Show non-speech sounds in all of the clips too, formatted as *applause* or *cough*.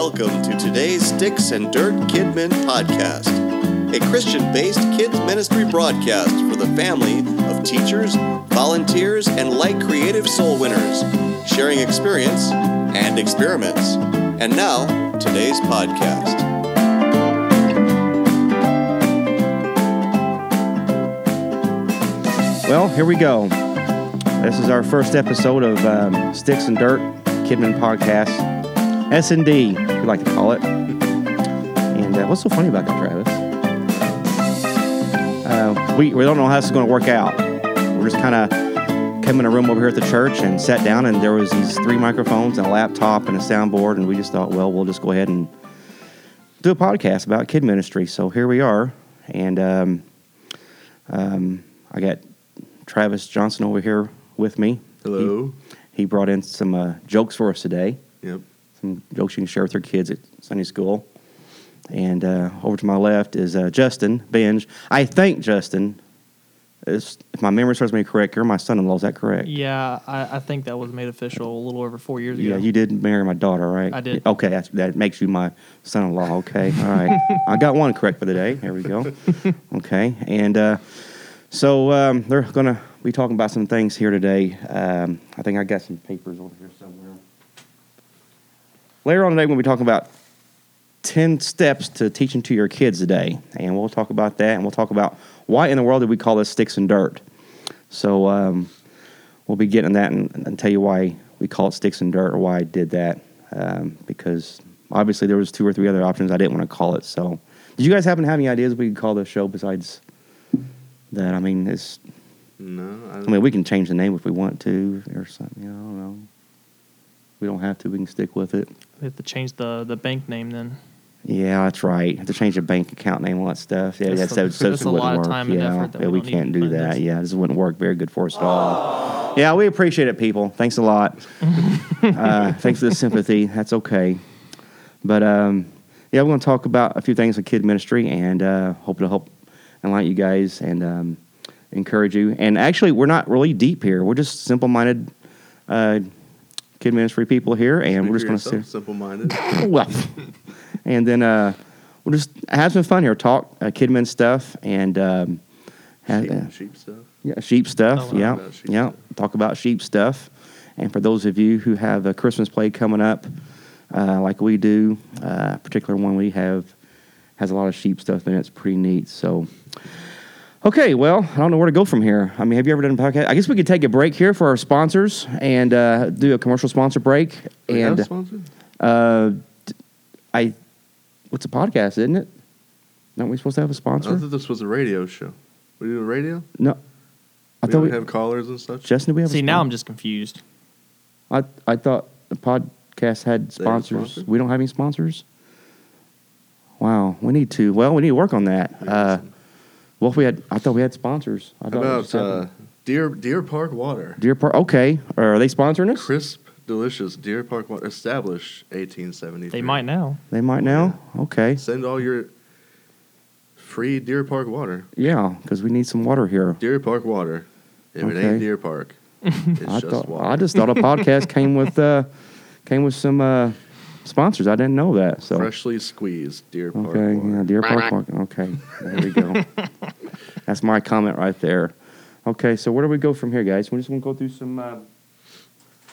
Welcome to today's Sticks and Dirt Kidmin podcast, a Christian based kids ministry broadcast for the family of teachers, volunteers, and like creative soul winners, sharing experience and experiments. And now, today's podcast. Well, here we go. This is our first episode of um, Sticks and Dirt Kidmin Podcast. S and D, we like to call it. And uh, what's so funny about that, Travis? Uh, we we don't know how this is going to work out. We're just kind of came in a room over here at the church and sat down, and there was these three microphones and a laptop and a soundboard, and we just thought, well, we'll just go ahead and do a podcast about kid ministry. So here we are, and um, um, I got Travis Johnson over here with me. Hello. He brought in some uh, jokes for us today. Yep. Some jokes you can share with your kids at Sunday school. And uh, over to my left is uh, Justin Binge. I think Justin, is, if my memory serves me correct, you're my son-in-law. Is that correct? Yeah, I, I think that was made official a little over four years ago. Yeah, you did marry my daughter, right? I did. Okay, that's, that makes you my son-in-law. Okay, all right. *laughs* I got one correct for the day. Here we go. *laughs* Okay, and uh, so um, they're going to be talking about some things here today. Um, I think I got some papers over here somewhere. Later on today, we'll be talking about 10 steps to teaching to your kids today. And we'll talk about that, and we'll talk about why in the world did we call this sticks and dirt. So um, we'll be getting that and, and tell you why we call it sticks and dirt or why I did that. Um, because obviously there was two or three other options I didn't want to call it. So did you guys happen to have any ideas we could call the show besides that? I mean, it's No, I, I mean, we can change the name if we want to or something. You know, I don't know. We don't have to. We can stick with it. We have to change the, the bank name then. Yeah, that's right. Have to change the bank account name, all that stuff. Yeah, That's that's, a- that, that's a lot of work. time and yeah, effort that yeah, we we can't do to put in that. this. Yeah, this wouldn't work very good for us at all. Yeah, we appreciate it, people. Thanks a lot. *laughs* uh, thanks for the sympathy. That's okay. But um, yeah, we're going to talk about a few things with kid ministry and uh, hope to help enlighten you guys and um, encourage you. And actually, we're not really deep here. We're just simple-minded uh, kid ministry people here, and we're just going to simple-minded. *laughs* well, and then uh, we'll just have some fun here. Talk uh, Kidmin stuff and um, ha- sheep, uh, sheep stuff. yeah, sheep stuff. Oh, yeah, sheep yeah. stuff. Talk about sheep stuff. And for those of you who have a Christmas play coming up, uh, like we do, uh, particular one we have has a lot of sheep stuff and. It's pretty neat. So. Okay, well, I don't know where to go from here. I mean, have you ever done a podcast? I guess we could take a break here for our sponsors and uh, do a commercial sponsor break. We have and a sponsor? uh, d- I, what's a podcast, isn't it? Aren't we supposed to have a sponsor? I thought this was a radio show. We do a radio? no, I we thought we have callers and such. Justin. Do we have? See, a now I'm just confused. I I thought the podcast had They have a sponsors. sponsor? We don't have any sponsors. Wow, we need to. Well, we need to work on that. Yeah, Uh, listen. Well, if we had, I thought we had sponsors. I How thought it about was uh, Deer Deer Park Water? Deer Park? Okay, are they sponsoring us? Crisp, delicious Deer Park Water. Established 1873. They might now. They might now. Okay, Send all your free Deer Park water. yeah, because we need some water here. Deer Park Water. If it ain't Deer Park, *laughs* it's I just thought water. I just thought a podcast came with uh, came with some uh, sponsors. I didn't know that. So Freshly squeezed Deer Park okay, water. yeah, Deer Park. Park. Okay, there we go. *laughs* That's my comment right there. Okay, so where do we go from here, guys? We're just want to go through some. Uh,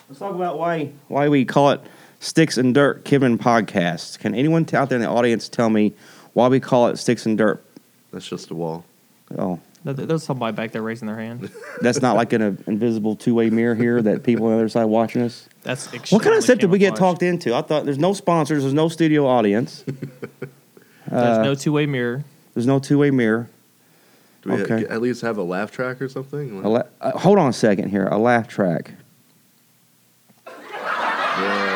let's talk about why why we call it Sticks and Dirt Kidmin Podcast. Can anyone out there in the audience tell me why we call it Sticks and Dirt? That's just a wall. Oh, There- There's somebody back there raising their hand. *laughs* that's not like an uh, invisible two way mirror here that people on the other side watching us. That's What kind of stuff did we get talked into? I thought there's no sponsors, there's no studio audience, *laughs* There's uh, no two way mirror. there's no two way mirror. Do we Okay. at least have a laugh track or something? A la- uh, hold on a second here. A laugh track.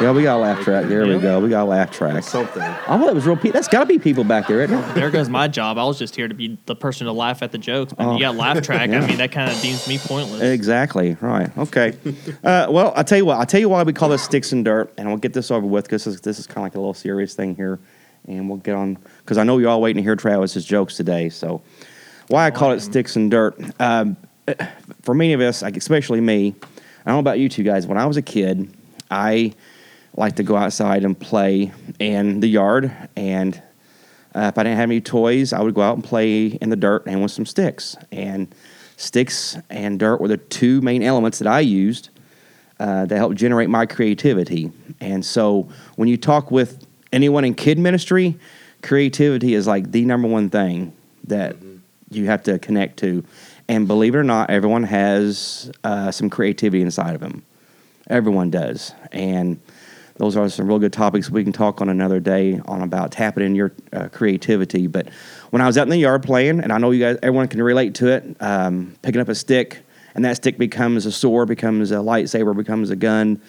Yeah, Yeah, we got a laugh track. There we go. We got a laugh track. something. I thought it was real. Pe- that's got to be people back there, isn't it? There goes my job. I was just here to be the person to laugh at the jokes. But Oh. you got laugh track. Yeah. I mean, that kind of deems me pointless. Exactly. Right. Okay. Uh, well, I'll tell you what. I'll tell you why we call this sticks and dirt, and we'll get this over with because this is, this is kind of like a little serious thing here, and we'll get on because I know you're all waiting to hear Travis's jokes today. So, why I call it sticks and dirt? Um, for many of us, like especially me, I don't know about you two guys. When I was a kid, I like to go outside and play in the yard. And uh, if I didn't have any toys, I would go out and play in the dirt and with some sticks. And sticks and dirt were the two main elements that I used uh, that helped generate my creativity. And so when you talk with anyone in kid ministry, creativity is like the number one thing that you have to connect to. And believe it or not, everyone has uh, some creativity inside of them. Everyone does. And those are some real good topics we can talk on another day on about tapping in your uh, creativity. But when I was out in the yard playing, and I know you guys, everyone can relate to it, um, picking up a stick, and that stick becomes a sword, becomes a lightsaber, becomes a gun,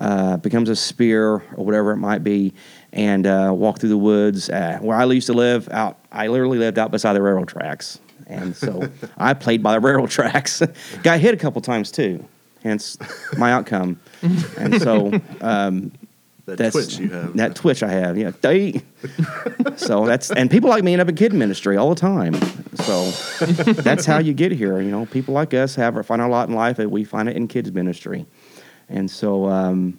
uh, becomes a spear, or whatever it might be, and uh, walk through the woods. Uh, where I used to live, out, I literally lived out beside the railroad tracks, and so *laughs* I played by the railroad tracks. *laughs* Got hit a couple times too, hence my outcome. and so um, That that's twitch you have. That twitch I have, yeah. *laughs* So that's and people like me end up in kid ministry all the time. So that's how you get here. You know, people like us have find our lot in life, and we find it in kids ministry. And so, um,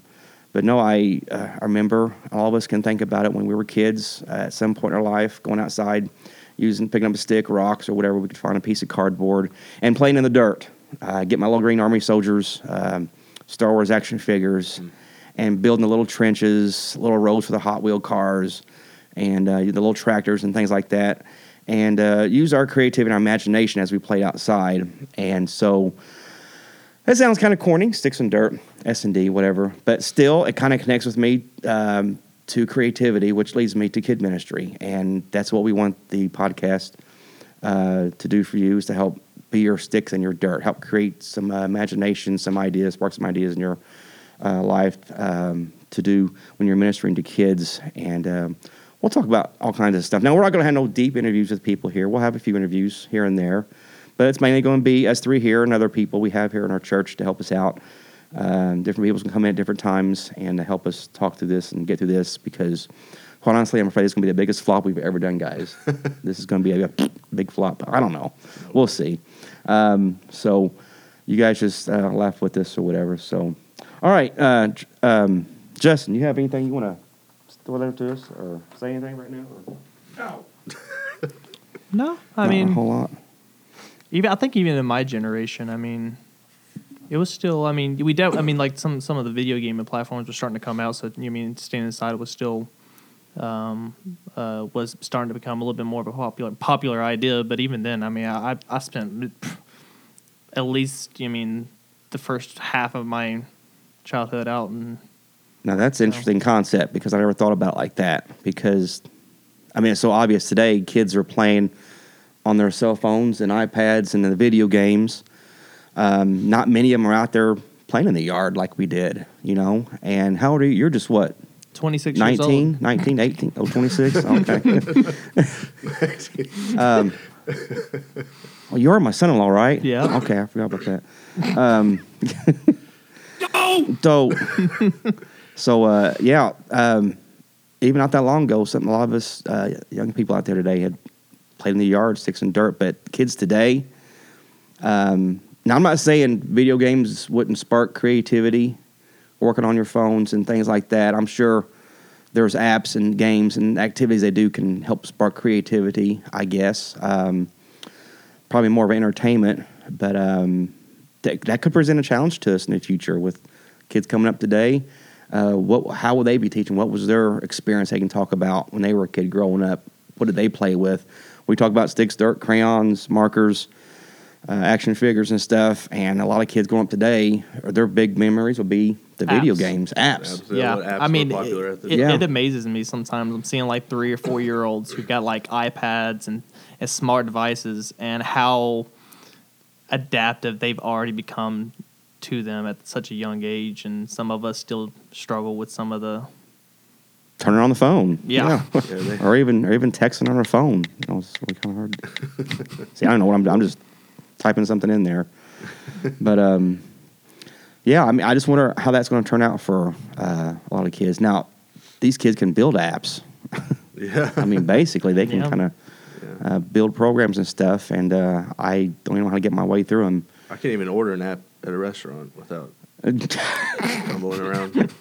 but no, I uh, I remember all of us can think about it when we were kids uh, at some point in our life, going outside, using picking up a stick, rocks, or whatever we could find a piece of cardboard, and playing in the dirt. Uh, get my little green army soldiers, um, Star Wars action figures, and building the little trenches, little roads for the Hot Wheel cars, and uh, the little tractors and things like that. And uh, use our creativity and our imagination as we played outside. And so that sounds kind of corny, sticks and dirt, S and D, whatever. But still, it kind of connects with me um, to creativity, which leads me to kid ministry, and that's what we want the podcast uh, to do for you is to help be your sticks and your dirt, help create some uh, imagination, some ideas, spark some ideas in your uh, life um, to do when you're ministering to kids. And um, we'll talk about all kinds of stuff. Now, we're not going to have no deep interviews with people here. We'll have a few interviews here and there, but it's mainly going to be us three here and other people we have here in our church to help us out. Um, different people can come in at different times and help us talk through this and get through this because, quite honestly, I'm afraid it's going to be the biggest flop we've ever done, guys. *laughs* this is going to be a big flop. I don't know. We'll see. Um, so, you guys just uh, laugh with this or whatever. So, all right, uh, um, Justin, you have anything you want to throw there to us or say anything right now? Or? *laughs* No, I Not a mean, whole lot. even I think even in my generation, I mean, it was still. I mean, we de- I mean, like some some of the video game platforms were starting to come out. So you mean staying inside was still um, uh, was starting to become a little bit more of a popular popular idea. But even then, I mean, I I I spent at least I mean the first half of my childhood out and Now that's an interesting concept because I never thought about it like that. Because, I mean, it's so obvious today. Kids are playing on their cell phones and iPads and the video games. Um, not many of them are out there playing in the yard like we did, you know. And how old are you? You're just what, 26 years 19, old. 19, 18, oh, 26? *laughs* Okay. *laughs* um, well, you're my son in law, right? Yeah. Okay, I forgot about that. Um, *laughs* so, *laughs* so uh, yeah, um, even not that long ago, something a lot of us uh, young people out there today had played in the yard, sticks and dirt. But kids today, um, now I'm not saying video games wouldn't spark creativity, working on your phones and things like that. I'm sure there's apps and games and activities they do can help spark creativity. I guess um, probably more of entertainment, but um, that could present a challenge to us in the future with kids coming up today. Uh, what how will they be teaching? What was their experience they can talk about when they were a kid growing up? What did they play with? We talk about sticks, dirt, crayons, markers, uh, action figures, and stuff. And a lot of kids growing up today, their big memories will be the video games, apps. Absolutely. yeah, apps I mean, it, it, Yeah. it amazes me sometimes. I'm seeing like three or four year olds who've got like iPads and, and smart devices, and how adaptive they've already become to them at such a young age. And some of us still struggle with some of the Turn it on the phone. Yeah. Yeah, *laughs* they- or even or even texting on our phone. You know, it's really kind of hard. *laughs* See, I don't know what I'm. I'm just typing something in there. But um, yeah, I mean, I just wonder how that's going to turn out for uh, a lot of kids. Now, these kids can build apps. *laughs* yeah. I mean, basically, they can Yeah. kind of uh, build programs and stuff. And uh, I don't even know how to get my way through them. I can't even order an app at a restaurant without *laughs* stumbling around.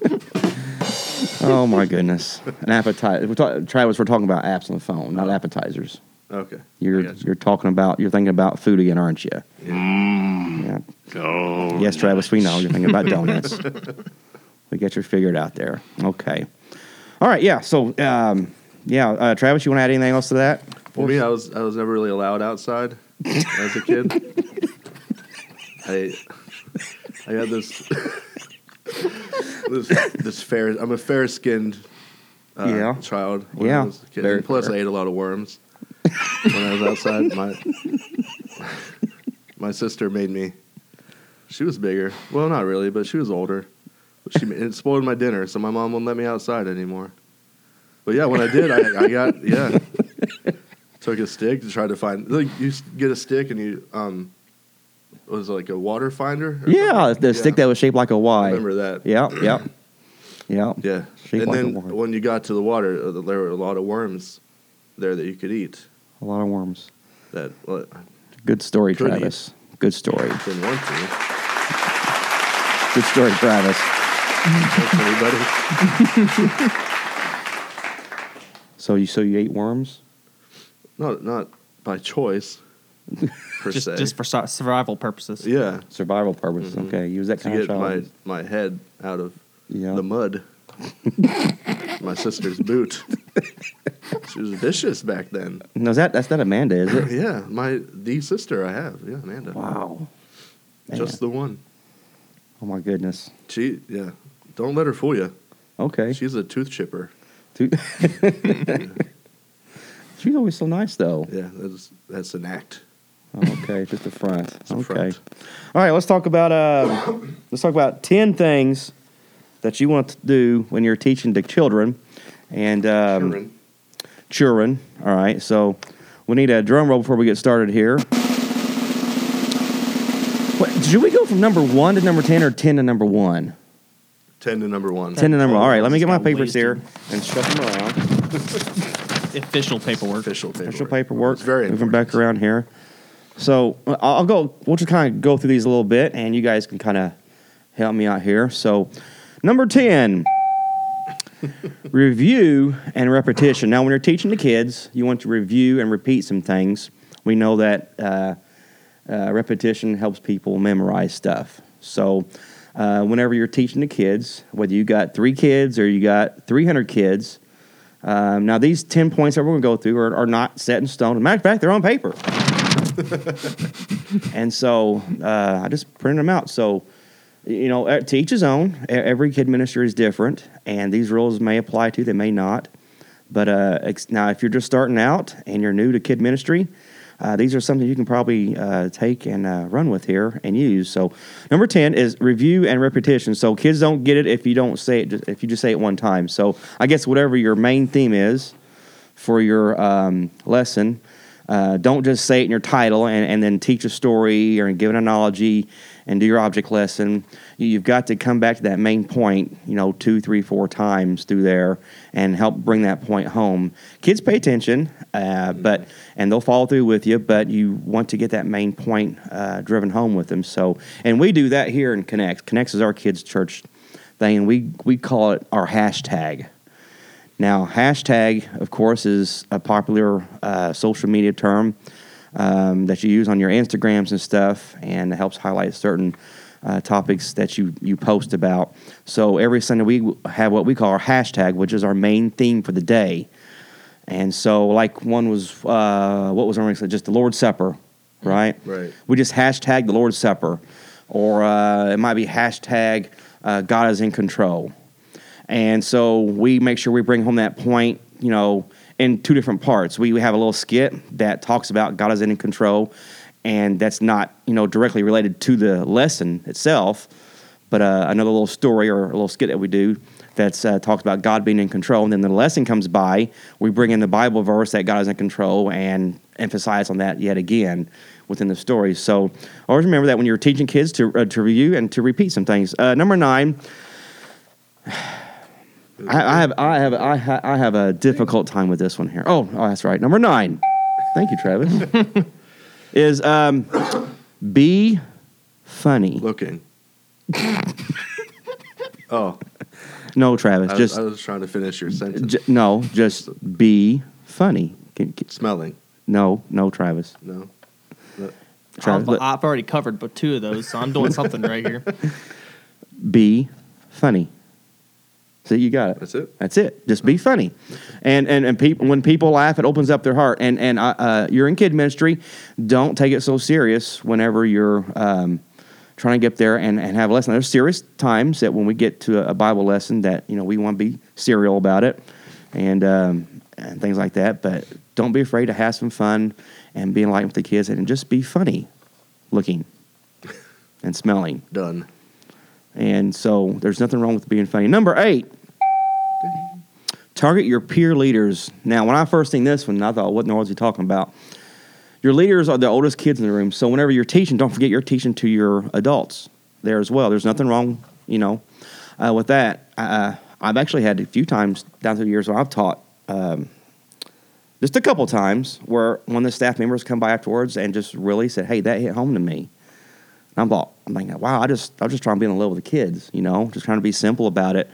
Oh my goodness, an appetizer. We're talk- Travis, we're talking about apps on the phone, not appetizers. Okay. You're I got you. you're talking about you're thinking about food again, aren't you? Yeah. Oh, Yes, Travis, we know you're thinking about donuts. *laughs* we get you figured out there. Okay. All right. Yeah. So, um, yeah, uh, Travis, you want to add anything else to that? For me, I was I was never really allowed outside as a kid. *laughs* I I had this *laughs* this this fair. I'm a fair skinned uh, Yeah. child. When Yeah. I was a kid. And Plus, fair. I ate a lot of worms when I was outside. My my sister made me. She was bigger. Well, not really, but she was older. But she it spoiled my dinner, so my mom wouldn't let me outside anymore. But yeah, when I did, I, I got yeah. Took a stick to try to find. Like you get a stick and you um, was like a water finder. Yeah, something? the stick that was shaped like a I Y. remember that. Yeah. Yeah. Yeah. Yeah, Shaped and like then when you got to the water, uh, there were a lot of worms there that you could eat. A lot of worms. That well, Good story, Could eat. Travis. Good story. didn't want to. Good story, Travis. Thanks, everybody. *laughs* So you so you ate worms? Not not by choice, *laughs* per just se. just for sur- survival purposes. yeah, Survival purposes. Mhm. Okay, you was that to kind of get my my head out of yeah. the mud. *laughs* my sister's boot. she was vicious back then. no, is that that's not Amanda, is it? *clears throat* Yeah, my the sister I have. Yeah, Amanda. wow. Man. Just the one. oh my goodness. She yeah. Don't let her fool you. Okay. She's a tooth chipper. Two- *laughs* She's always so nice, though. Yeah, that's that's an act. Okay, just the front. It's a okay. front. All right, let's talk about uh, let's talk about ten things that you want to do when you're teaching to children and um, Children. children. All right, so we need a drum roll before we get started here. What, should we go from number one to number ten or ten to number one? Ten to number one. Ten to number. One. All right, let me get my papers here and shuffle them around. *laughs* Official paperwork. Official paperwork. Official paperwork. It's very Moving important. back around here. So I'll go. We'll just kind of go through these a little bit, and you guys can kind of help me out here. So, number ten, *laughs* review and repetition. Now, when you're teaching the kids, you want to review and repeat some things. We know that uh, uh, repetition helps people memorize stuff. So, uh, whenever you're teaching the kids, whether you got three kids or you got 300 kids, um, now these 10 points that we're going to go through are, are not set in stone. As a matter of fact, they're on paper. *laughs* and so uh, I just printed them out. So, you know, to each his own. Every kid ministry is different, and these rules may apply to, they may not. But uh, now, if you're just starting out and you're new to kid ministry, uh, these are something you can probably uh, take and uh, run with here and use. So, number ten is review and repetition. So kids don't get it if you don't say it. If you just say it one time. So I guess whatever your main theme is for your um, lesson, uh, don't just say it in your title and, and then teach a story or give an analogy and do your object lesson. You- You've got to come back to that main point, you know, two, three, four times through there and help bring that point home. Kids pay attention, uh, but and they'll follow through with you, but you want to get that main point uh, driven home with them. So, and we do that here in Connect. Connects is our kids' church thing, and we we call it our hashtag. Now, hashtag, of course, is a popular uh, social media term um, that you use on your Instagrams and stuff, and it helps highlight certain uh, topics that you, you post about. So every Sunday we have what we call our hashtag, which is our main theme for the day. And so, like one was, uh, what was our next? Just the Lord's Supper, right? Right. We just hashtag the Lord's Supper, or uh, it might be hashtag uh, God is in control. And so we make sure we bring home that point, you know, in two different parts. We, have a little skit that talks about God is in control, and that's not, you know, directly related to the lesson itself, but uh, another little story or a little skit that we do that uh, talks about God being in control. And then the lesson comes by, we bring in the Bible verse that God is in control and emphasize on that yet again within the story. So always remember that when you're teaching kids to, uh, to review and to repeat some things. Uh, number nine, I, I have I have I, ha, I have a difficult time with this one here. Oh, oh, that's right. Number nine. Thank you, Travis. *laughs* is um, be funny. Looking. *laughs* oh, No, Travis. I was, just I was trying to finish your sentence. j- no. Just be funny. Can- can- Smelling. no, no, Travis. No. Travis, I've, I've already covered but two of those, so I'm doing something right here. *laughs* be funny. See, you got it. That's it. That's it. Just be funny, and and and people when people laugh, it opens up their heart. And and uh, uh, you're in kid ministry, don't take it so serious. Whenever you're um, trying to get there and, and have a lesson, there's serious times that when we get to a, a Bible lesson that you know we want to be serial about it, and um, and things like that. But don't be afraid to have some fun and be enlightened with the kids, and just be funny looking *laughs* and smelling. Done. And so there's nothing wrong with being funny. Number eight, target your peer leaders. Now, when I first seen this one, I thought, what in the world is he talking about? Your leaders are the oldest kids in the room. So whenever you're teaching, don't forget you're teaching to your adults there as well. There's nothing wrong, you know, uh, with that. Uh, I've actually had a few times down through the years where I've taught um, just a couple times where one of the staff members come by afterwards and just really said, hey, that hit home to me. And I'm thought, I'm thinking, wow, I just I was just trying to be in love with the kids, you know, just trying to be simple about it,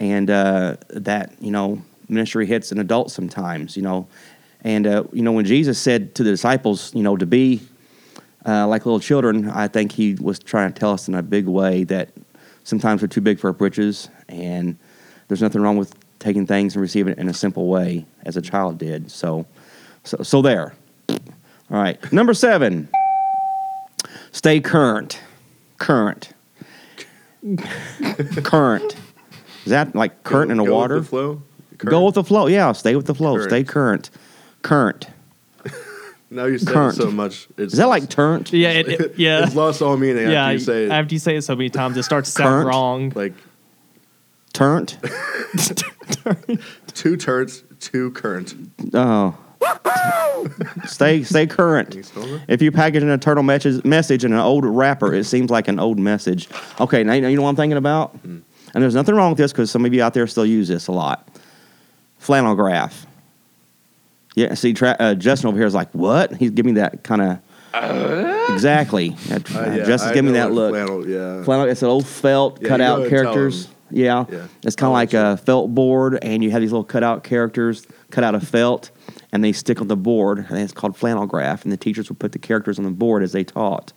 and uh, that you know ministry hits an adult sometimes, you know, and uh, you know when Jesus said to the disciples, you know, to be uh, like little children, I think he was trying to tell us in a big way that sometimes we're too big for our britches, and there's nothing wrong with taking things and receiving it in a simple way as a child did. So, so, so there. All right, number seven. Stay current. Current. current. Is that like current in the Go with water? the flow. Go with the flow. Yeah, stay with the flow. Current. Stay current. Current. *laughs* Now you say it Current. so much. It's Is that like turnt? Yeah, it, it- *laughs* yeah, It's lost all meaning yeah. after you say it. after you say it so many times, it starts to sound Current? wrong. like Turnt? *laughs* two turds, two current. Oh. *laughs* stay stay current. Can you spell that? If you package an eternal message, message in an old wrapper, it seems like an old message. Okay, now you know what I'm thinking about? And there's nothing wrong with this because some of you out there still use this a lot. Flannel graph. Yeah, see, tra- uh, Justin over here is like, what? He's giving me that kind of. exactly. *laughs* Uh, Uh, yeah, Justin's I giving me that look. Flannel, yeah. Flannel, it's an old felt Yeah, cut out characters. Him. Yeah. Yeah. It's kind of like a felt board, and you have these little cutout characters cut out of felt, and they stick on the board. And it's called flannel graph, and the teachers would put the characters on the board as they taught.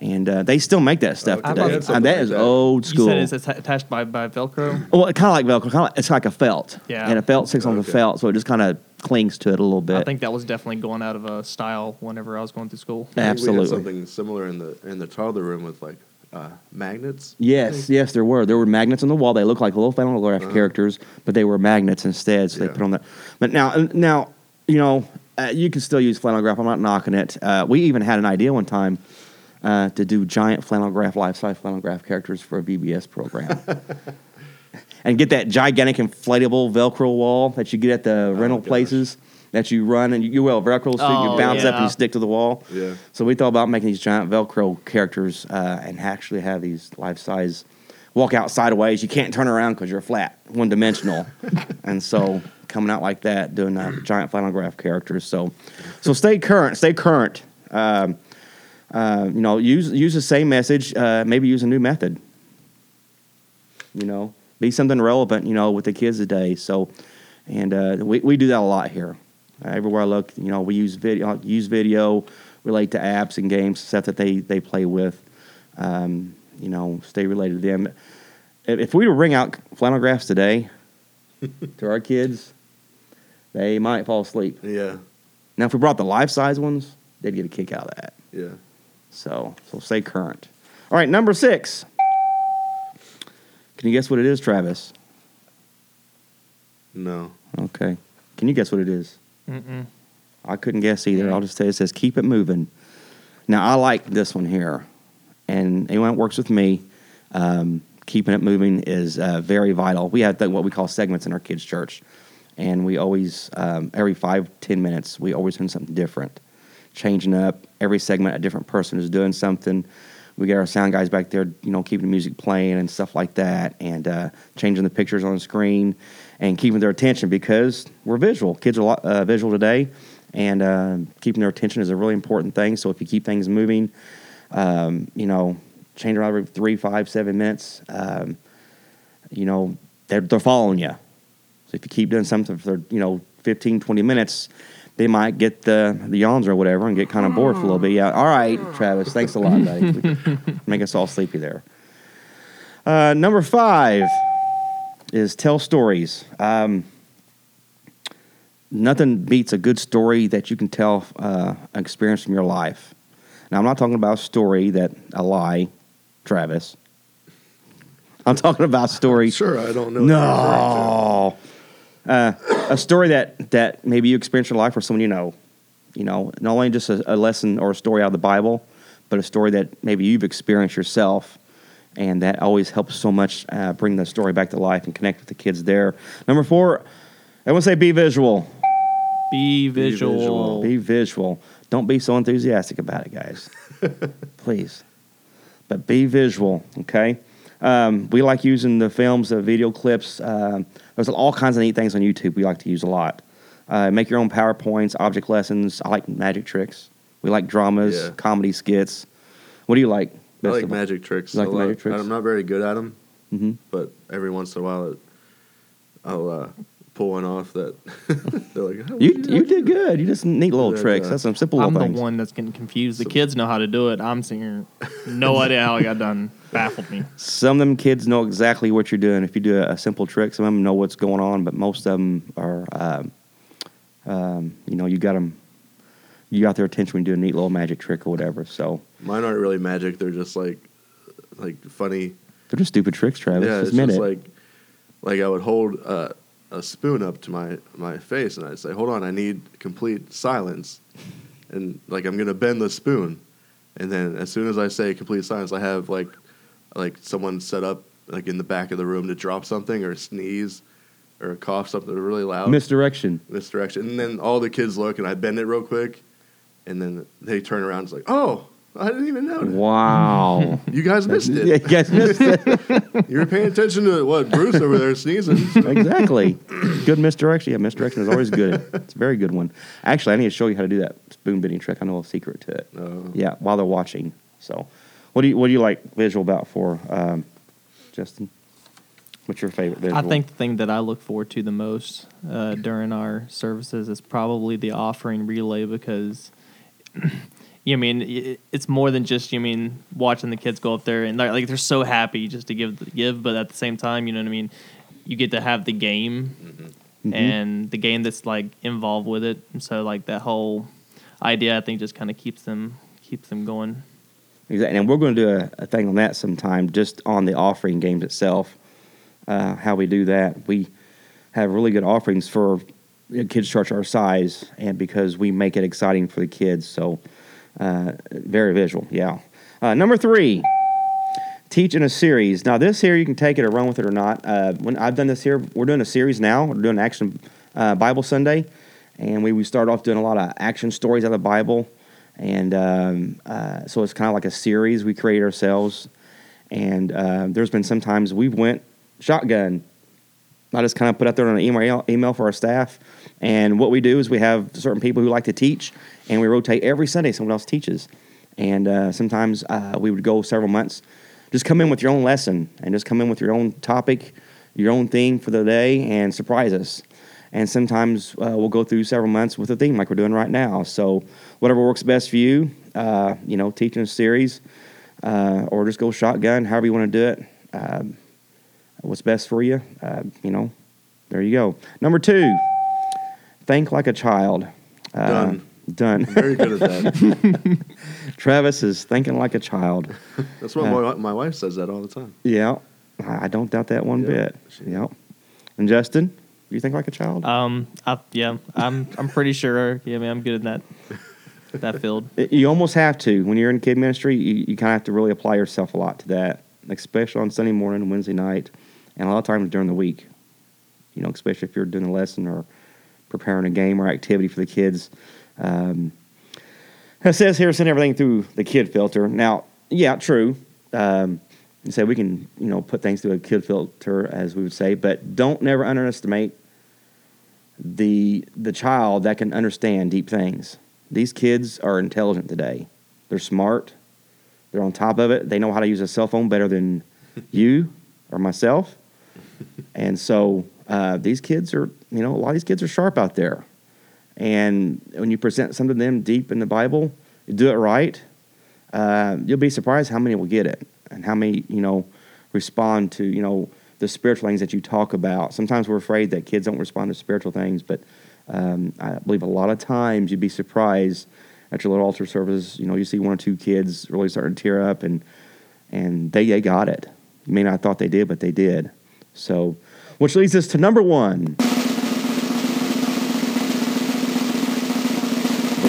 And uh, they still make that stuff Okay, today. yeah, And that like is that. old You school. said it's attached by, by Velcro. well, kind of like Velcro. Kind of like, it's like a felt. Yeah. And a felt sticks on the felt, so it just kind of clings to it a little bit. I think that was definitely going out of uh, style whenever I was going through school. I We Absolutely. had something similar in the in the toddler room with like uh, magnets. Yes, yes, there were. There were magnets on the wall. They looked like little flannel graph Uh-huh. characters, but they were magnets instead. So they put on that. But now, now, you know, uh, you can still use flannel graph. I'm not knocking it. Uh, we even had an idea one time uh, to do giant flannel graph, life-size flannel graph characters for a VBS program. *laughs* and get that gigantic inflatable Velcro wall that you get at the rental gosh. places that you run and you, you will Velcro so you Oh, bounce up and you stick to the wall. Yeah. So we thought about making these giant Velcro characters uh, and actually have these life size walk out sideways. You can't turn around because you're flat, one dimensional, *laughs* and so coming out like that, doing uh, giant flannel graph characters. So, so stay current, stay current. Um, uh, you know, use use the same message. Uh, maybe use a new method. You know, be something relevant. You know, with the kids today. So, and uh, we we do that a lot here. Everywhere I look, you know, we use video, use video, relate to apps and games, stuff that they they play with. Um, you know, stay related to them. If, we were to ring out flannel graphs today *laughs* to our kids, they might fall asleep. Yeah. Now, if we brought the life size ones, they'd get a kick out of that. Yeah. So, so stay current. All right, number six. Can you guess what it is, Travis? No. Okay. Can you guess what it is? Mm-mm. I couldn't guess either. I'll just say it says keep it moving. Now I like this one here, and anyone that works with me, um, keeping it moving is uh, very vital. We have what we call segments in our kids' church, and we always um, every five ten minutes we always doing something different, changing up every segment. A different person is doing something. We get our sound guys back there, you know, keeping the music playing and stuff like that, and uh, changing the pictures on the screen, and keeping their attention because we're visual. Kids are a lot, uh, visual today, and uh, keeping their attention is a really important thing. So if you keep things moving, um, you know, change around every three, five, seven minutes, um, you know, they're, they're following you. So if you keep doing something for you know 15, 20 minutes, they might get the the yawns or whatever and get kind of bored for a little bit. Yeah, all right, Travis, thanks a lot, buddy. *laughs* Make us all sleepy there. Uh, number five is tell stories. Um, nothing beats a good story that you can tell uh, an experience from your life. Now, I'm not talking about a story that a lie, Travis. I'm talking about a story. *laughs* Sure, I don't know. what you're referring to. No. Uh, a story that, that maybe you experienced in your life or someone you know. You know, not only just a, a lesson or a story out of the Bible, but a story that maybe you've experienced yourself. And that always helps so much uh, bring the story back to life and connect with the kids there. Number four, I want to say be visual. Be visual. visual. Be visual. Don't be so enthusiastic about it, guys. *laughs* Please. But be visual, okay? Um, we like using the films, the video clips. Um, there's all kinds of neat things on YouTube we like to use a lot. Uh, make your own PowerPoints, object lessons. I like magic tricks. We like dramas, Yeah. comedy skits. What do you like? I like magic tricks. You like a the lot. magic tricks? I'm not very good at them, Mhm. but every once in a while, it, I'll uh, pull one off that *laughs* they're like, "How You would you did good. You just neat little Yeah, tricks. yeah. That's some simple I'm little the things. one that's getting confused. The kids know how to do it. I'm sitting here, no *laughs* idea how I got done. Baffled me. Some of them kids know exactly what you're doing. If you do a, a simple trick, some of them know what's going on, but most of them are, um, um, you know, you got them, you got their attention when you do a neat little magic trick or whatever. So Mine aren't really magic. They're just like, like funny. they're just stupid tricks, Travis. yeah, just it's just it. like, like I would hold uh, a spoon up to my my face, and I'd say, "Hold on, I need complete silence," and like I'm gonna bend the spoon, and then as soon as I say complete silence, I have like, like someone set up like in the back of the room to drop something or sneeze, or cough something really loud. Misdirection. Misdirection. and then all the kids look, and I bend it real quick, and then they turn around. and It's like, oh, I didn't even notice. Wow. You guys *laughs* missed yeah, it. you guys missed it. *laughs* *laughs* You were paying attention to what Bruce over there sneezing. exactly. Good misdirection. Yeah, misdirection is always good. It's a very good one. Actually, I need to show you how to do that spoon bending trick. I know a secret to it. Oh. Yeah, while they're watching. So, what do you what do you like visual about for um, Justin? What's your favorite visual? I think the thing that I look forward to the most uh, during our services is probably the offering relay because, *clears throat* you mean it's more than just you mean watching the kids go up there and they're, like they're so happy just to give give, but at the same time, you know what I mean. You get to have the game Mhm. and the game that's like involved with it, and so like that whole idea, I think, just kind of keeps them keeps them going. Exactly. And we're going to do a, a thing on that sometime, just on the offering games itself. Uh, how we do that. We have really good offerings for kids' church our size, and because we make it exciting for the kids. So, uh, very visual. Yeah. Uh, number three, teach in a series. Now, this here you can take it or run with it or not. Uh, when I've done this here, we're doing a series now. We're doing Action uh, Bible Sunday, and we we start off doing a lot of action stories out of the Bible, and um, uh, so it's kind of like a series we create ourselves. And uh, there's been some times we've went shotgun. I just kind of put out there on an email email for our staff, and what we do is we have certain people who like to teach, and we rotate every Sunday. Someone else teaches, and uh, sometimes uh, we would go several months. Just come in with your own lesson, and just come in with your own topic, your own theme for the day, and surprise us. And sometimes uh, we'll go through several months with a theme like we're doing right now. So whatever works best for you, uh, you know, teaching a series, uh, or just go shotgun, however you want to do it. What's best for you, uh, you know, there you go. Number two, think like a child. Uh, Done. Done. Very good at that. *laughs* Travis is thinking like a child. That's what my, my wife says that all the time. Yeah, I I don't doubt that one Yeah, bit. she- Yeah. And Justin, do you think like a child? Um, I, yeah, I'm I'm pretty sure. Yeah, I mean, I'm good in that that field. *laughs* You almost have to when you're in kid ministry. You, you kind of have to really apply yourself a lot to that, especially on Sunday morning and Wednesday night, and a lot of times during the week. You know, especially if you're doing a lesson or preparing a game or activity for the kids. Um, it says here, send everything through the kid filter. Now, yeah, true. Um, you say we can, you know, put things through a kid filter, as we would say, but don't never underestimate the the child that can understand deep things. These kids are intelligent today. They're smart. They're on top of it. They know how to use a cell phone better than *laughs* you or myself. And so uh, these kids are, you know, a lot of these kids are sharp out there. And when you present something to them deep in the Bible, you do it right, uh, you'll be surprised how many will get it and how many, you know, respond to, you know, the spiritual things that you talk about. Sometimes we're afraid that kids don't respond to spiritual things, but um, I believe a lot of times you'd be surprised at your little altar service. You know, you see one or two kids really starting to tear up, and and they they got it. You may not have thought they did, but they did. So, which leads us to number one.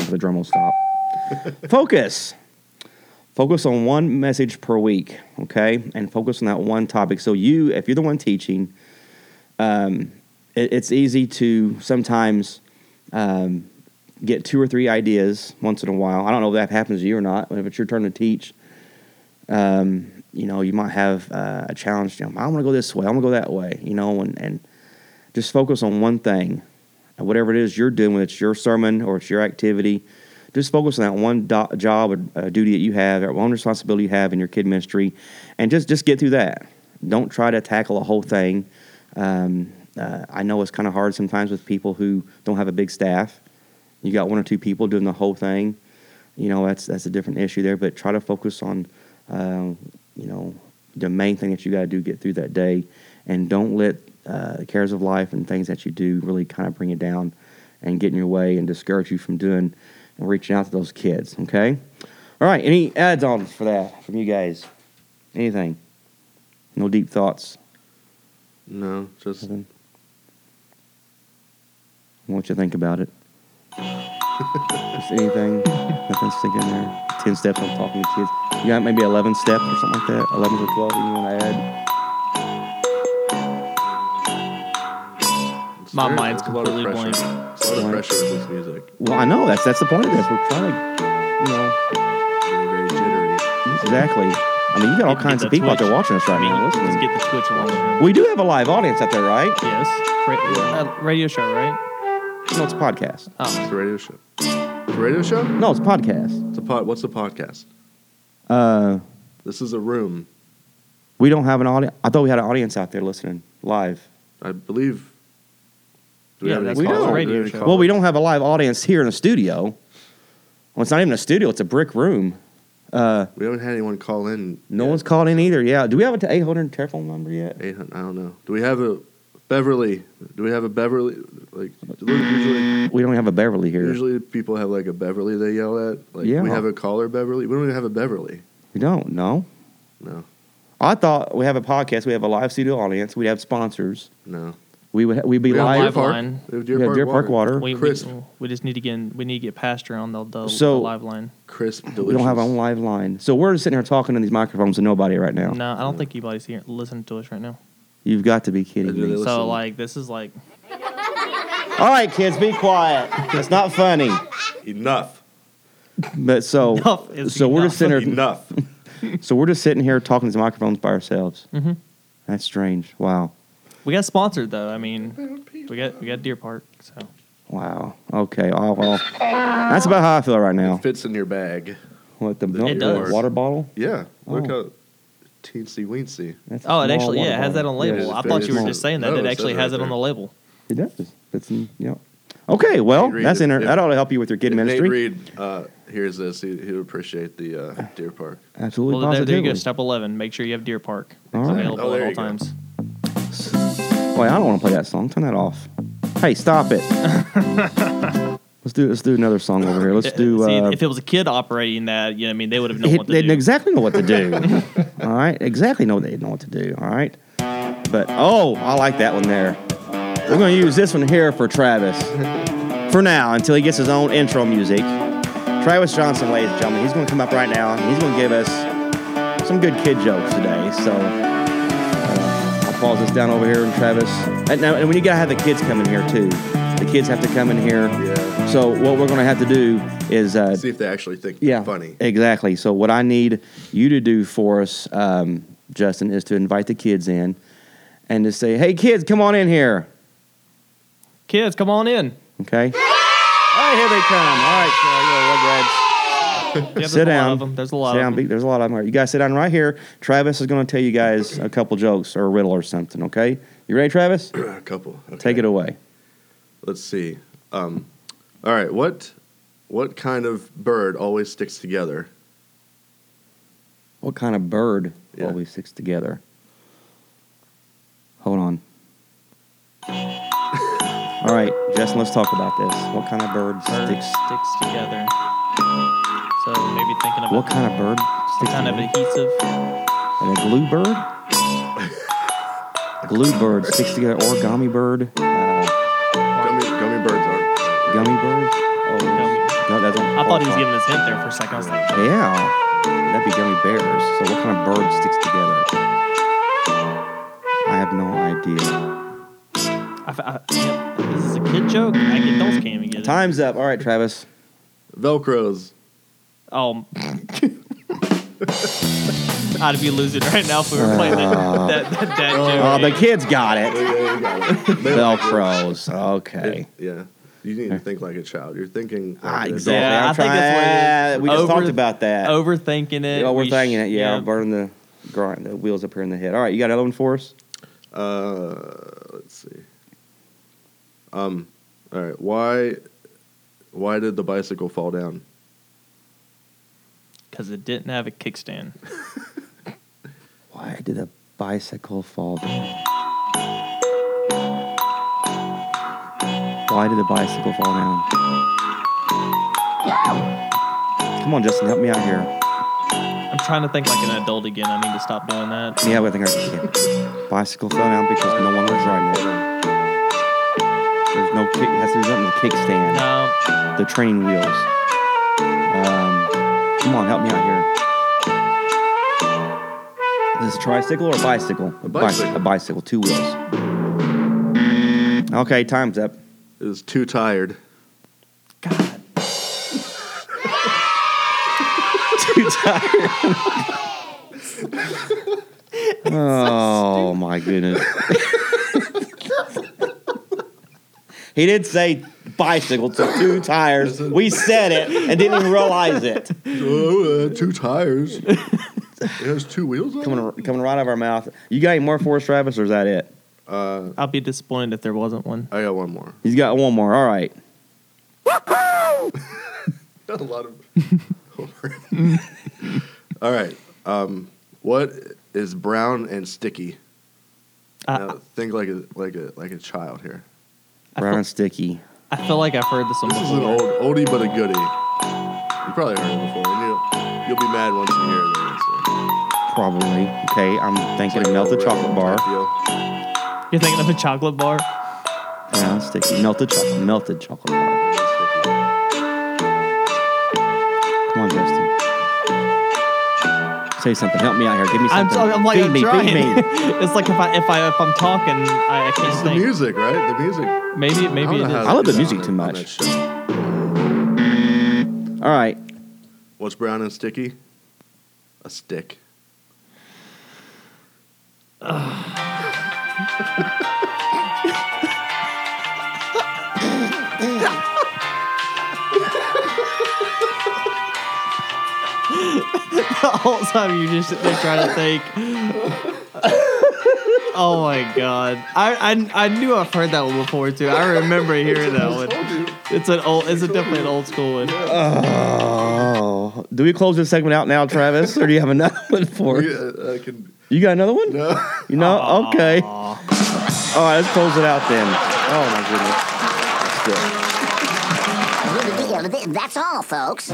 The drum will stop. *laughs* Focus. Focus on one message per week, okay? And focus on that one topic. So you, if you're the one teaching, um, it, it's easy to sometimes um, get two or three ideas once in a while. I don't know if that happens to you or not. But if it's your turn to teach, um, you know, you might have uh, a challenge. You know, I want to go this way. I'm gonna go that way. You know, and and just focus on one thing, and whatever it is you're doing, whether it's your sermon or it's your activity. Just focus on that one do- job or uh, duty that you have, that one responsibility you have in your kid ministry, and just just get through that. Don't try to tackle a whole thing. Um, uh, I know it's kind of hard sometimes with people who don't have a big staff. You got one or two people doing the whole thing. You know that's that's a different issue there. But try to focus on, uh, you know, the main thing that you got to do get through that day, and don't let uh, the cares of life and things that you do really kind of bring you down and get in your way and discourage you from doing and reaching out to those kids. Okay. All right. Any add-ons for that from you guys? Anything? No deep thoughts. No, just Nothing. What you think about it? Just anything? Nothing sticking in there. Ten steps on talking to kids. You got maybe eleven steps or something like that. Eleven to twelve. You want to add? My there- mind's there's a lot of completely blank. There's a lot of Blank. pressure with this music. Well, I know that's that's the point of this. We're trying to, you know, Very, very jittery. exactly. I mean, you got all Get- kinds get of the people out there watching us right I mean, now. let's get the Twitch along with him. We do have a live audience out there, right? Yes. Ra- uh, radio show, right? No, it's a podcast. It's Oh. a radio show. It's a radio show? No, it's a podcast. It's a pod. What's a podcast? Uh, This is a room. we don't have an audience. I thought we had an audience out there listening live. I believe. Do Yeah, have any that's We callers? do. Do we Radio show. Well, we don't have a live audience here in the studio. Well, it's not even a studio; it's a brick room. Uh, We haven't had anyone call in. no yet. one's called in either. Yeah. Do we have an 800 telephone number yet? 800, I don't know. Do we have a Beverly? Do we have a Beverly? Like usually, We don't have a Beverly here. usually people have like a Beverly they yell at. Like Yeah. we have a caller Beverly. We don't even have a Beverly. We don't. No. No, I thought we have a podcast. We have a live studio audience. We have sponsors. no. We would we'd be We live. Live line. We have we Deer, have Park, Deer Park water. water. We, we, Crisp. we just need to get we need to get Pastor on the, the, So- the live line. Crisp, delicious. We don't have our own live line, so we're sitting here talking in these microphones to nobody right now. No, I don't think anybody's here listening to us right now. You've got to be kidding I do me. Listen. So like this is like All right, kids, be quiet. It's not funny. Enough. But so, Enough is so we're just sitting here. Enough. *laughs* So we're just sitting here talking to the microphones by ourselves. Mhm. That's strange. Wow. we got sponsored though. I mean, we got we got Deer Park. So Wow. Okay. Oh, well, that's about how I feel right now. It fits in your bag. What the It milk, the does. water bottle? Yeah. Look Oh. how teensy weensy. That's oh, it actually yeah it has that on the label. Yeah, I very thought you were small. just saying that. No, it it actually says has right it on the there. label. It does. It's in, yep. Okay. Well, Nate Reed, that's inter- if- that ought to help you with your kid If Nate ministry. Reed uh, hears this, he, he would appreciate the uh, Deer Park. Absolutely. Well, there, there you go. positively. Step eleven. Make sure you have Deer Park All right. available Oh, there at all you go. times. Wait, I don't want to play that song. Turn that off. Hey, stop it. *laughs* let's do let's do another song over here. Let's *laughs* do. See, uh, if it was a kid operating that, you know, I mean, they would have known what to they do. exactly know what to do. *laughs* all right, exactly know they didn't know what to do. All right, but oh, I like that one there. We're going to use this one here for Travis for now until he gets his own intro music. Travis Johnson, ladies and gentlemen, he's going to come up right now and he's going to give us some good kid jokes today. So uh, I'll pause this down over here, and Travis. And now, and when you got to have the kids come in here too. The kids have to come in here. Yeah. So what we're going to have to do is uh, See if they actually think yeah, they're funny. Exactly. So what I need you to do for us, um, Justin, is to invite the kids in and to say, "Hey, kids, come on in here." Kids, come on in. Okay. All right, here they come. All right, so, you know, Rugrats. *laughs* there's sit a down. lot of them. There's a lot sit of down. them. Be- There's a lot of them. You guys sit down right here. Travis is going to tell you guys a couple jokes or a riddle or something. Okay, you ready, Travis? Yeah, *clears throat* a couple. Okay. Take it away. Let's see. Um, all right. What what kind of bird always sticks together? What kind of bird Yeah. always sticks together? Hold on. *laughs* All right, Justin, let's talk about this. What kind of bird Bird sticks? sticks together. So maybe thinking of What kind of bird sticks kind of together? adhesive. And a glue bird? *laughs* glue bird sticks together. Origami bird? Uh, gummy bird? Oh, Gummy. no, that's on I thought he was giving us hint there for a second. I was like, Yeah, that'd be gummy bears. So what kind of bird sticks together? I have no idea. I, f- I, yeah, this is a kid joke. I get those can't even get it. Time's up. All right, Travis. Velcros. Oh. *laughs* I'd be losing right now if we were playing that uh, that, that, that Oh, joke. Oh, the kids got it. Yeah, you got it. It. Velcros. Okay. Yeah. You need to think like a child. You're thinking. like Ah, exactly. Yeah, I'm I think trying- that's what it is. We just Over- talked about that. Overthinking it. Yeah, we're we thinking sh- it. Yeah, burning the grind, the wheels up here in the head. All right, you got another one for us? Uh, let's see. Um. All right. Why? Why did the bicycle fall down? Because it didn't have a kickstand. *laughs* Why did a bicycle fall down? Why did the bicycle fall down? Come on, Justin, help me out here. I'm trying to think like an adult again. I need to stop doing that. Yeah, I think I can. Bicycle fell down because no one was riding it. There's no kick. It has to do something the kickstand. No, the training wheels. Um, come on, help me out here. Is this a tricycle or a bicycle? A bi- bicycle. a bicycle, two wheels. Okay, time's up. It was too tired. God. *laughs* Too tired. oh my goodness. *laughs* he did say bicycle, so two tires. We said it and didn't even realize it. Oh, uh, two tires. it has two wheels on Coming, coming right out of our mouth. You got any more for us, Travis, or is that it? It. Uh, I'll be disappointed if there wasn't one. I got one more. He's got one more. All right. *laughs* Got a lot of. *laughs* All right. Um, what is brown and sticky? I, Now, think like a like a like a child here. I, Brown feel, and sticky. I feel like I've heard this one This is an before. old oldie but a goodie. You probably heard it before. And you'll, you'll be mad once you hear the answer. Probably. Okay, I'm thinking of like a melted chocolate bar. type deal. You're thinking of a chocolate bar? Yeah, sticky. Melted chocolate. Melted chocolate bar. Come on, Justin. Say something. Help me out here. Give me I'm, something. I'm like feed I'm me. trying. Feed me. *laughs* it's like if I if I if I'm talking, I, I can't It's the think. music, right? The music. Maybe maybe don't it know is. I love the music too much. All right. What's brown and sticky? A stick. The whole time you just sit there trying to think. oh my god! I, I I knew I've heard that one before too. I remember hearing that one. It's an old. It's a definitely an old school one. Do we close this segment out now, Travis, or do you have another *laughs* one for us? We, uh, I can. You got another one? No. You know? Okay. All right, let's close it out then. Oh my goodness. That's good. That's all, folks.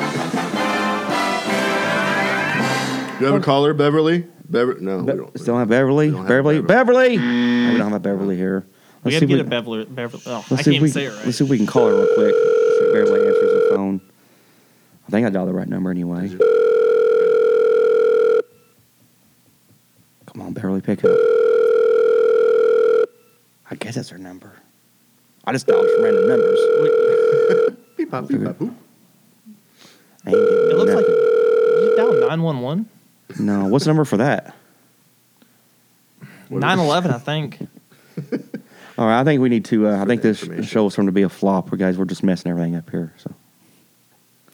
You have a caller, Beverly? Bever- no, Be- we don't. Still have Beverly? We don't have Beverly? Beverly. Beverly! No, we don't have a Beverly here. Let's gotta see if get we- a Beverly. Beverly. Oh, I can't see if even we, say it right. Let's see if we can call her real quick. If Beverly answers the phone. I think I dialed the right number anyway. Come on, Beverly pick up. I guess that's her number. I just dialed some random numbers. *laughs* Beep, bop, beep, bop, boop. I ain't getting It looks like nothing. you dialed nine one one. No, what's the number for that? *laughs* What is- 911, I think. *laughs* All right, I think we need to. Uh, I think this information. show is going to be a flop. We guys, we're just messing everything up here. So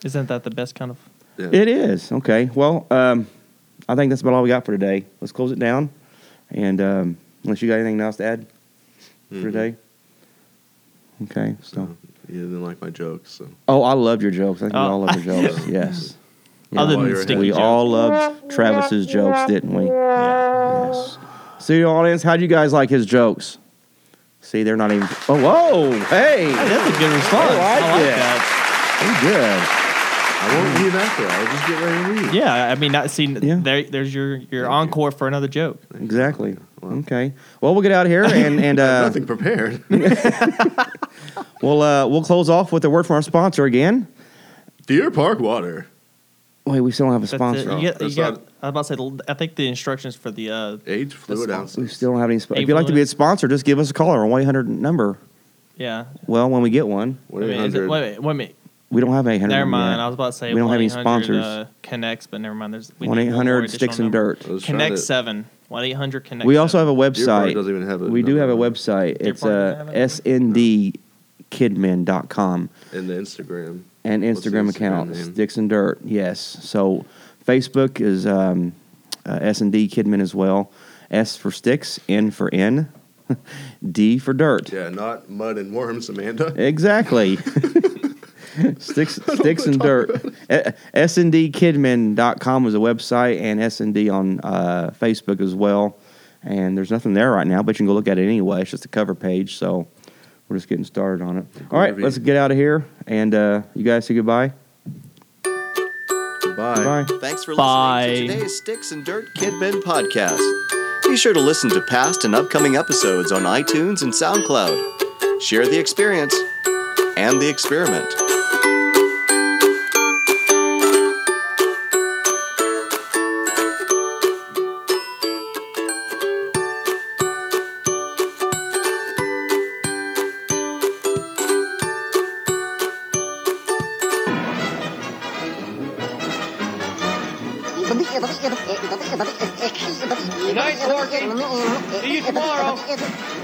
Isn't that the best kind of? Yeah. It is okay. Well, um, I think that's about all we got for today. Let's close it down, and um, unless you got anything else to add for Mhm. today. Okay. So. So, you didn't like my jokes, so Oh, I love your jokes. I think we Oh. all love your *laughs* jokes. Yes. Yeah. Other than you're we jokes. all loved Travis's jokes, didn't we? Yeah. Yes. See, audience, how'd you guys like his jokes? See, they're not even. Oh, whoa! Hey, Hey, that's a good response. I like I like it. that. Pretty good. I won't leave after. I'll just get ready to leave. Yeah, I mean, not see, Yeah. there, there's your your encore for another joke. Exactly. Well, Okay. Well, we'll get out of here and *laughs* and uh, nothing prepared. *laughs* we'll uh, we'll close off with a word from our sponsor again. Deer Park Water. Wait, we still don't have a That's it. sponsor. You get, you That's got, not- I was about to say, I think the instructions for the uh, Age fluid That's ounces. We still don't have any. Sp- if you'd like to be a sponsor, just give us a call or one eight hundred number. yeah. Well, when we get one, I mean, is it, 1-800. wait, wait, wait a minute. We don't have eight hundred. Never mind. I was about to say We don't have any sponsors. Uh, connects, but never mind. There's we One need eight one more hundred sticks and number. dirt. I Connect seven. One eight hundred connect. We also have a website. doesn't even have a We do have a website. Deer It's Park uh, doesn't have a number? sndkidmin.com the Instagram. and Instagram Instagram account name? Sticks and Dirt. Yes. So Facebook is um, uh, S and D Kidmin as well. S for sticks, N for N, *laughs* D for dirt. Yeah, not mud and worms, Amanda. Exactly. *laughs* *laughs* sticks sticks and dirt. S and D Kidmin.com is a website and S and D on uh, Facebook as well. And there's nothing there right now, but you can go look at it anyway. It's just a cover page, so we're just getting started on it. All right, let's get out of here, and uh, you guys say goodbye. Bye. Bye. Thanks for Bye. listening to today's Sticks and Dirt Kidmin podcast. Be sure to listen to past and upcoming episodes on iTunes and SoundCloud. Share the experience and the experiment. Porky.